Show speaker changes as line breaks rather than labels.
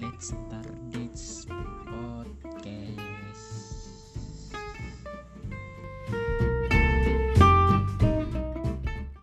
let's start.